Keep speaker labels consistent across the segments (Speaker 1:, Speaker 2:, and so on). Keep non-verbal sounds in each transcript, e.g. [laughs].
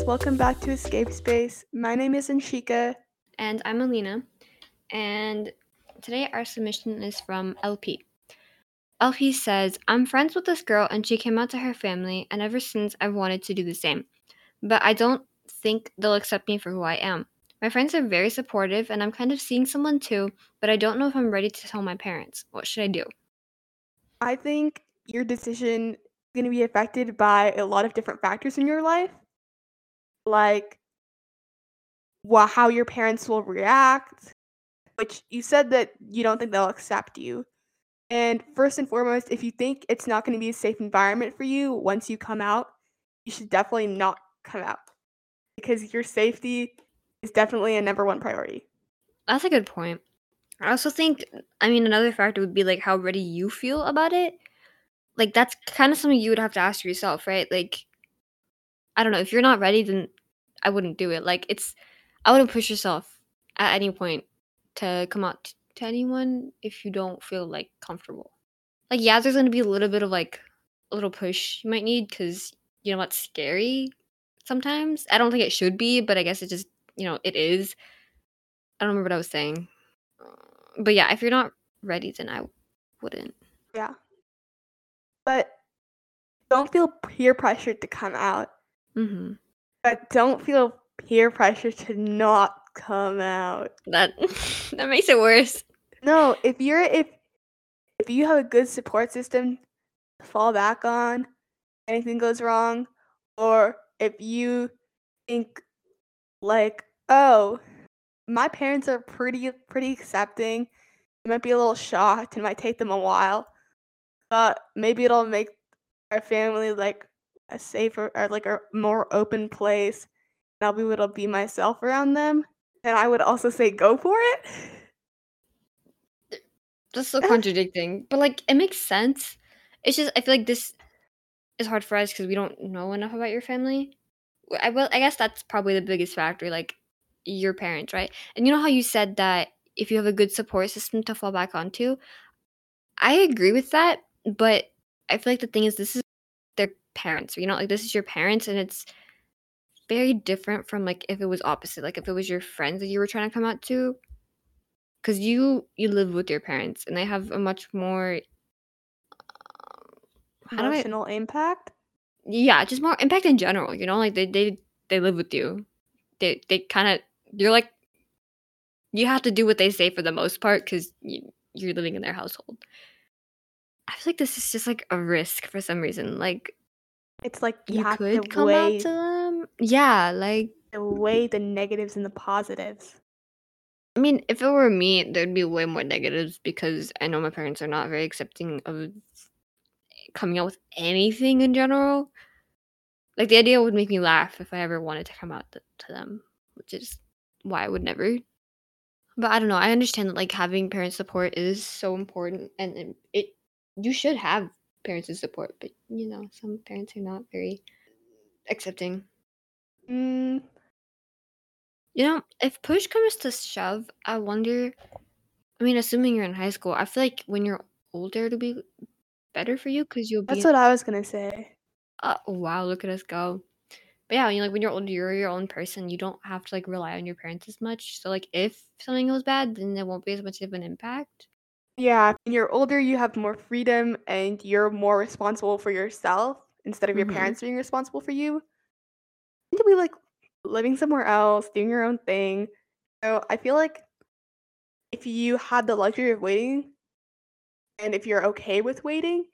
Speaker 1: guys, welcome back to Escape Space. My name is Anshika.
Speaker 2: And I'm Alina. And today our submission is from LP. LP says, I'm friends with this girl and she came out to her family, and ever since I've wanted to do the same. But I don't think they'll accept me for who I am. My friends are very supportive and I'm kind of seeing someone too, but I don't know if I'm ready to tell my parents. What should I do?
Speaker 1: I think your decision is going to be affected by a lot of different factors in your life, like well, how your parents will react, which you said that you don't think they'll accept you. And first and foremost, if you think it's not going to be a safe environment for you once you come out, you should definitely not come out because your safety is definitely a number one priority.
Speaker 2: That's a good point. I also think, I mean, another factor would be like how ready you feel about it. Like, that's kind of something you would have to ask yourself, right? Like, I don't know. If you're not ready, then I wouldn't do it. Like, it's, I wouldn't push yourself at any point to come out to anyone if you don't feel like comfortable. Like, yeah, there's to be a little bit of like a little push you might need because, you know, what's scary sometimes. I don't think it should be, but I guess it just, you know, it is. I don't remember what I was saying. Uh, but yeah, if you're not ready, then I wouldn't.
Speaker 1: Yeah. But don't feel peer pressured to come out.
Speaker 2: Mm-hmm.
Speaker 1: But don't feel peer pressure to not come out.
Speaker 2: That [laughs] that makes it worse.
Speaker 1: No, if you're if if you have a good support system to fall back on, anything goes wrong, or if you think like, oh, my parents are pretty pretty accepting. It might be a little shocked. It might take them a while, but maybe it'll make our family like a safer or like a more open place. And I'll be able to be myself around them. And I would also say go for it.
Speaker 2: That's so [laughs] contradicting, but like it makes sense. It's just I feel like this is hard for us because we don't know enough about your family. I will. I guess that's probably the biggest factor. Like your parents, right? And you know how you said that if you have a good support system to fall back onto, I agree with that, but I feel like the thing is this is their parents, you know, like this is your parents and it's very different from like if it was opposite, like if it was your friends that you were trying to come out to cuz you you live with your parents and they have a much more
Speaker 1: um, emotional I, impact.
Speaker 2: Yeah, just more impact in general, you know, like they they they live with you. They they kind of you're like you have to do what they say for the most part because you, you're living in their household. I feel like this is just like a risk for some reason. Like
Speaker 1: it's like
Speaker 2: you, you could come weigh, out to them. Yeah, like
Speaker 1: the way the negatives and the positives.
Speaker 2: I mean, if it were me, there'd be way more negatives because I know my parents are not very accepting of coming out with anything in general. Like the idea would make me laugh if I ever wanted to come out to, to them, which is why I would never. But I don't know. I understand that like having parent support is so important, and it, it you should have parents' support. But you know, some parents are not very accepting.
Speaker 1: Mm.
Speaker 2: You know, if push comes to shove, I wonder. I mean, assuming you're in high school, I feel like when you're older, it'll be better for you because you'll be.
Speaker 1: That's what I was gonna say.
Speaker 2: Uh, wow, look at us go. But yeah, you know, like when you're older, you're your own person. You don't have to like rely on your parents as much. So like if something goes bad, then there won't be as much of an impact.
Speaker 1: Yeah, when you're older, you have more freedom and you're more responsible for yourself instead of your
Speaker 2: Mhm.
Speaker 1: parents being responsible for you. You to be like living somewhere else, doing your own thing. So I feel like if you had the luxury of waiting and if you're okay with waiting,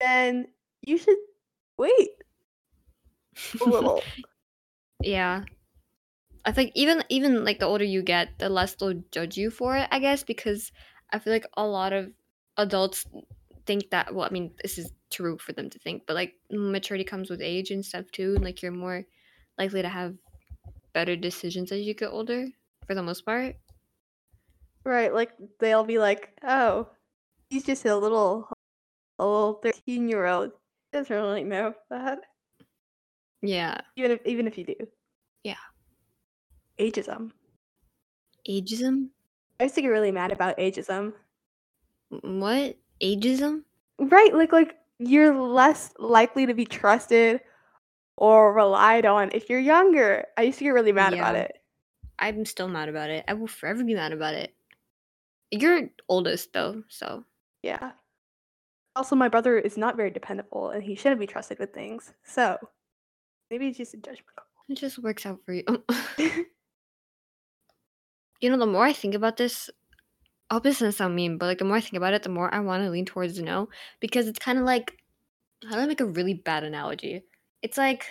Speaker 1: then you should wait a [laughs] little.
Speaker 2: yeah. I think even even like the older you get, the less they'll judge you for it, I guess, because I feel like a lot of adults think that well, I mean, this is true for them to think, but like maturity comes with age and stuff too, and like you're more likely to have better decisions as you get older for the most part.
Speaker 1: Right, like they'll be like, "Oh, he's just a little a little 13-year-old. Doesn't really know that."
Speaker 2: Yeah.
Speaker 1: Even if even if you do.
Speaker 2: Yeah.
Speaker 1: Ageism.
Speaker 2: Ageism?
Speaker 1: I used to get really mad about ageism.
Speaker 2: What? Ageism?
Speaker 1: Right, like like you're less likely to be trusted or relied on if you're younger. I used to get really mad about it.
Speaker 2: I'm still mad about it. I will forever be mad about it. You're oldest though, so
Speaker 1: Yeah. Also, my brother is not very dependable and he shouldn't be trusted with things. So maybe he's just a judgment call.
Speaker 2: it just works out for you. [laughs] [laughs] you know, the more I think about this, I hope this doesn't sound mean, but like the more I think about it, the more I want to lean towards no because it's kind of like how do I make a really bad analogy? It's like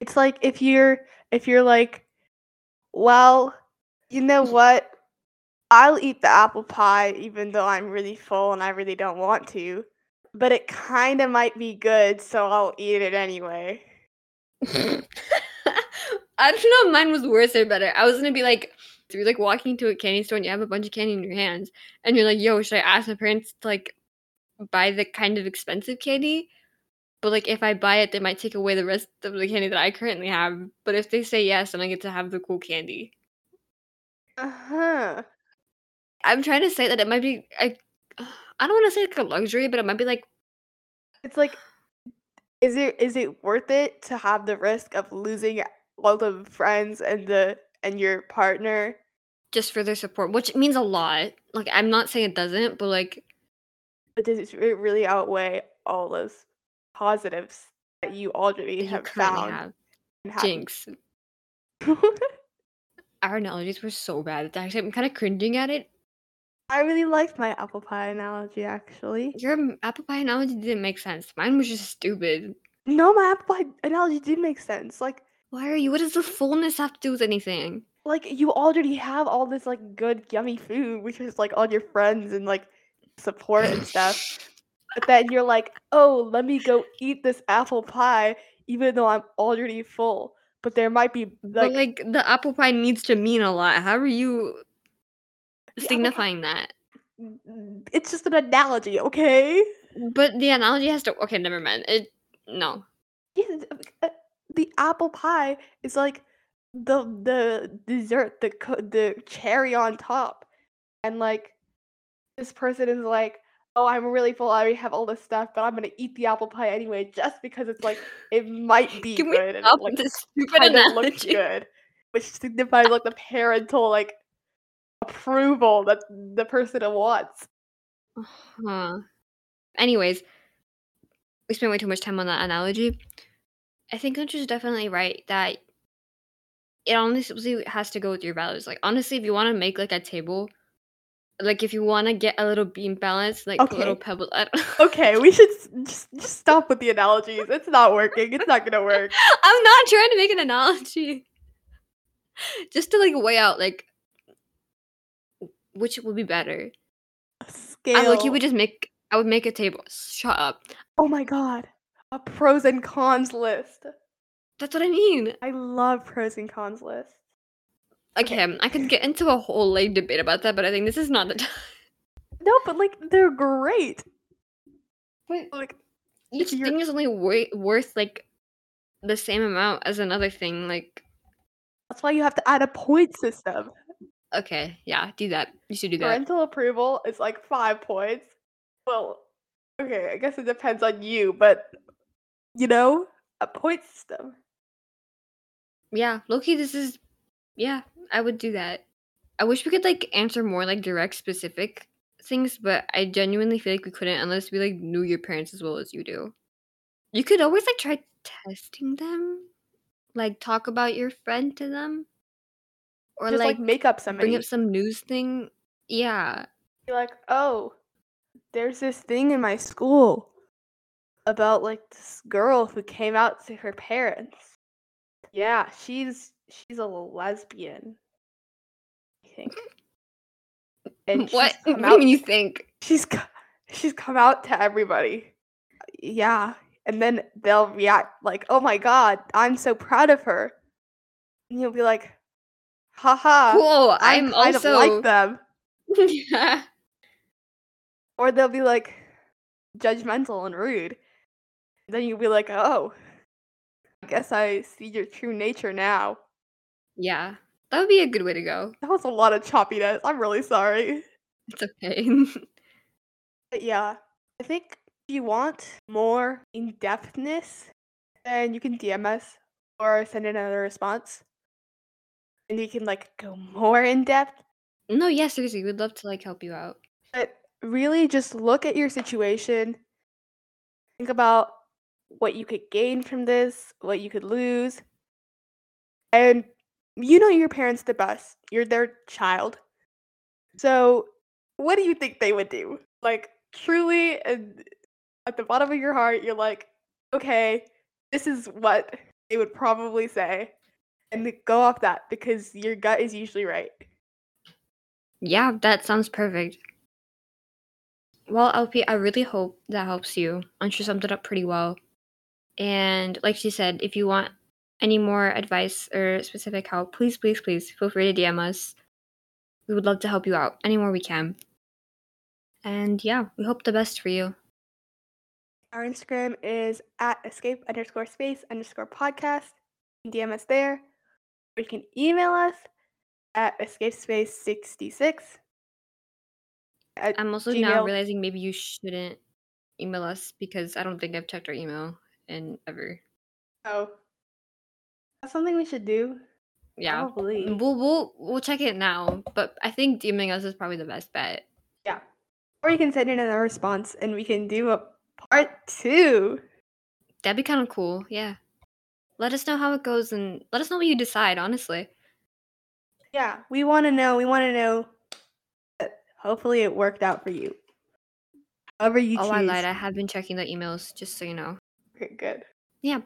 Speaker 1: It's like if you're if you're like, well, you know [laughs] what? I'll eat the apple pie even though I'm really full and I really don't want to, but it kind of might be good, so I'll eat it anyway. [laughs]
Speaker 2: I don't know if mine was worse or better. I was gonna be like, so you're like walking to a candy store and you have a bunch of candy in your hands, and you're like, yo, should I ask my parents to like buy the kind of expensive candy? But like if I buy it, they might take away the rest of the candy that I currently have. But if they say yes, then I get to have the cool candy.
Speaker 1: Uh huh.
Speaker 2: I'm trying to say that it might be I [sighs] I don't want to say like a luxury, but it might be like
Speaker 1: It's like, is it is it worth it to have the risk of losing all the friends and the and your partner?
Speaker 2: just for their support, which means a lot. Like I'm not saying it doesn't, but like
Speaker 1: But does it really outweigh all those positives that you already
Speaker 2: that
Speaker 1: have
Speaker 2: currently
Speaker 1: found?
Speaker 2: have. Jinx. Our analogies were so bad. Actually, I'm kind of cringing at it.
Speaker 1: I really liked my apple pie analogy, actually.
Speaker 2: Your apple pie analogy didn't make sense. Mine was just stupid.
Speaker 1: No, my apple pie analogy did make sense. Like,
Speaker 2: Why are you? What does the fullness have to do with anything?
Speaker 1: like you already have all this like good, yummy food, which is like all your friends and like support and stuff. But then you're like, oh, let me go eat this apple pie, even though I'm already full. But there might be
Speaker 2: but
Speaker 1: like,
Speaker 2: like the apple pie needs to mean a lot. How are you signifying that?
Speaker 1: "Mm, it's just an analogy, okay?
Speaker 2: But the analogy has to. Okay, never mind. It no.
Speaker 1: Yeah, the apple pie is like the the dessert, the the cherry on top, and like this person is like, oh, I'm really full. I already have all this stuff, but I'm gonna eat the apple pie anyway, just because it's like it might be
Speaker 2: Can we
Speaker 1: good and it like
Speaker 2: this stupid
Speaker 1: kind of looks
Speaker 2: analogy?
Speaker 1: good, which signifies like the parental like approval that the person wants.
Speaker 2: Huh. Anyways, we spent way too much time on that analogy. I think Gunter's definitely right that it honestly has to go with your values. Like honestly, if you want to make like a table, like if you want to get a little beam balance, like a little pebble. I don't- [laughs]
Speaker 1: Okay, we should just just stop with the analogies. It's not working. It's not gonna work. [laughs]
Speaker 2: I'm not trying to make an analogy. Just to like weigh out like which would be better.
Speaker 1: Scale.
Speaker 2: I like you would just make. I would make a table. Shut up.
Speaker 1: Oh my god. A pros and cons list.
Speaker 2: That's what I mean.
Speaker 1: I love pros and cons lists.
Speaker 2: Okay, um, I could get into a whole like debate about that, but I think this is not the [laughs] time.
Speaker 1: No, but like they're great.
Speaker 2: But
Speaker 1: Like
Speaker 2: each thing is only wor- worth like the same amount as another thing. Like,
Speaker 1: that's why you have to add a point system.
Speaker 2: okay, yeah, do that. You should do that.
Speaker 1: Parental approval is like five points. Well, okay, I guess it depends on you, but you know, a point system.
Speaker 2: Yeah, Loki, this is. Yeah, I would do that. I wish we could like answer more like direct, specific things, but I genuinely feel like we couldn't unless we like knew your parents as well as you do. You could always like try testing them, like talk about your friend to them, or
Speaker 1: Just like,
Speaker 2: like,
Speaker 1: make up somebody.
Speaker 2: bring up some news thing. Yeah,
Speaker 1: Be like, oh, there's this thing in my school about like this girl who came out to her parents. Yeah, she's she's a lesbian. I think. And [laughs]
Speaker 2: what? What
Speaker 1: come
Speaker 2: do you think?
Speaker 1: she's she's come out to everybody. Yeah, and then they'll react like, "Oh my god, I'm so proud of her." And you'll be like, "Haha,
Speaker 2: Cool.
Speaker 1: I'm,
Speaker 2: I'm,
Speaker 1: kind
Speaker 2: also
Speaker 1: of like them." [laughs]
Speaker 2: yeah.
Speaker 1: Or they'll be like judgmental and rude. Then you'll be like, "Oh, I guess I see your true nature now."
Speaker 2: Yeah, that would be a good way to go.
Speaker 1: That was a lot of choppiness. I'm really sorry.
Speaker 2: It's okay. [laughs]
Speaker 1: But yeah, I think if you want more in depthness then you can DM us or send another response. And you can like go more in depth.
Speaker 2: No, yeah, seriously, we'd love to like help you out.
Speaker 1: But really just look at your situation. Think about what you could gain from this, what you could lose. And you know your parents the best. You're their child. So, what do you think they would do? Like, truly, and at the bottom of your heart, you're like, okay, this is what they would probably say. And go off that because your gut is usually right.
Speaker 2: Yeah, that sounds perfect. Well, LP, I really hope that helps you. I'm sure summed it up pretty well. And like she said, if you want any more advice or specific help, please, please, please feel free to DM us. We would love to help you out any more we can. And yeah, we hope the best for you.
Speaker 1: Our Instagram is at escape underscore space underscore podcast. DM us there. Or you can email us at escapespace66.
Speaker 2: I'm also now realizing maybe you shouldn't email us because I don't think I've checked our email in ever.
Speaker 1: Oh. That's something we should do.
Speaker 2: Yeah. Probably. We'll we'll we'll check it now, but I think DMing us is probably the best bet.
Speaker 1: Yeah. Or you can send in a response and we can do a part two.
Speaker 2: That'd be kind of cool. Yeah. Let us know how it goes and let us know what you decide, honestly.
Speaker 1: Yeah, we want to know. We want to know. Hopefully, it worked out for you. However, you
Speaker 2: oh,
Speaker 1: choose.
Speaker 2: I lied. I have been checking the emails, just so you know.
Speaker 1: Okay, good.
Speaker 2: Yeah.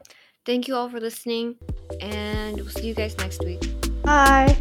Speaker 2: Thank you all for listening, and we'll see you guys next week.
Speaker 1: Bye.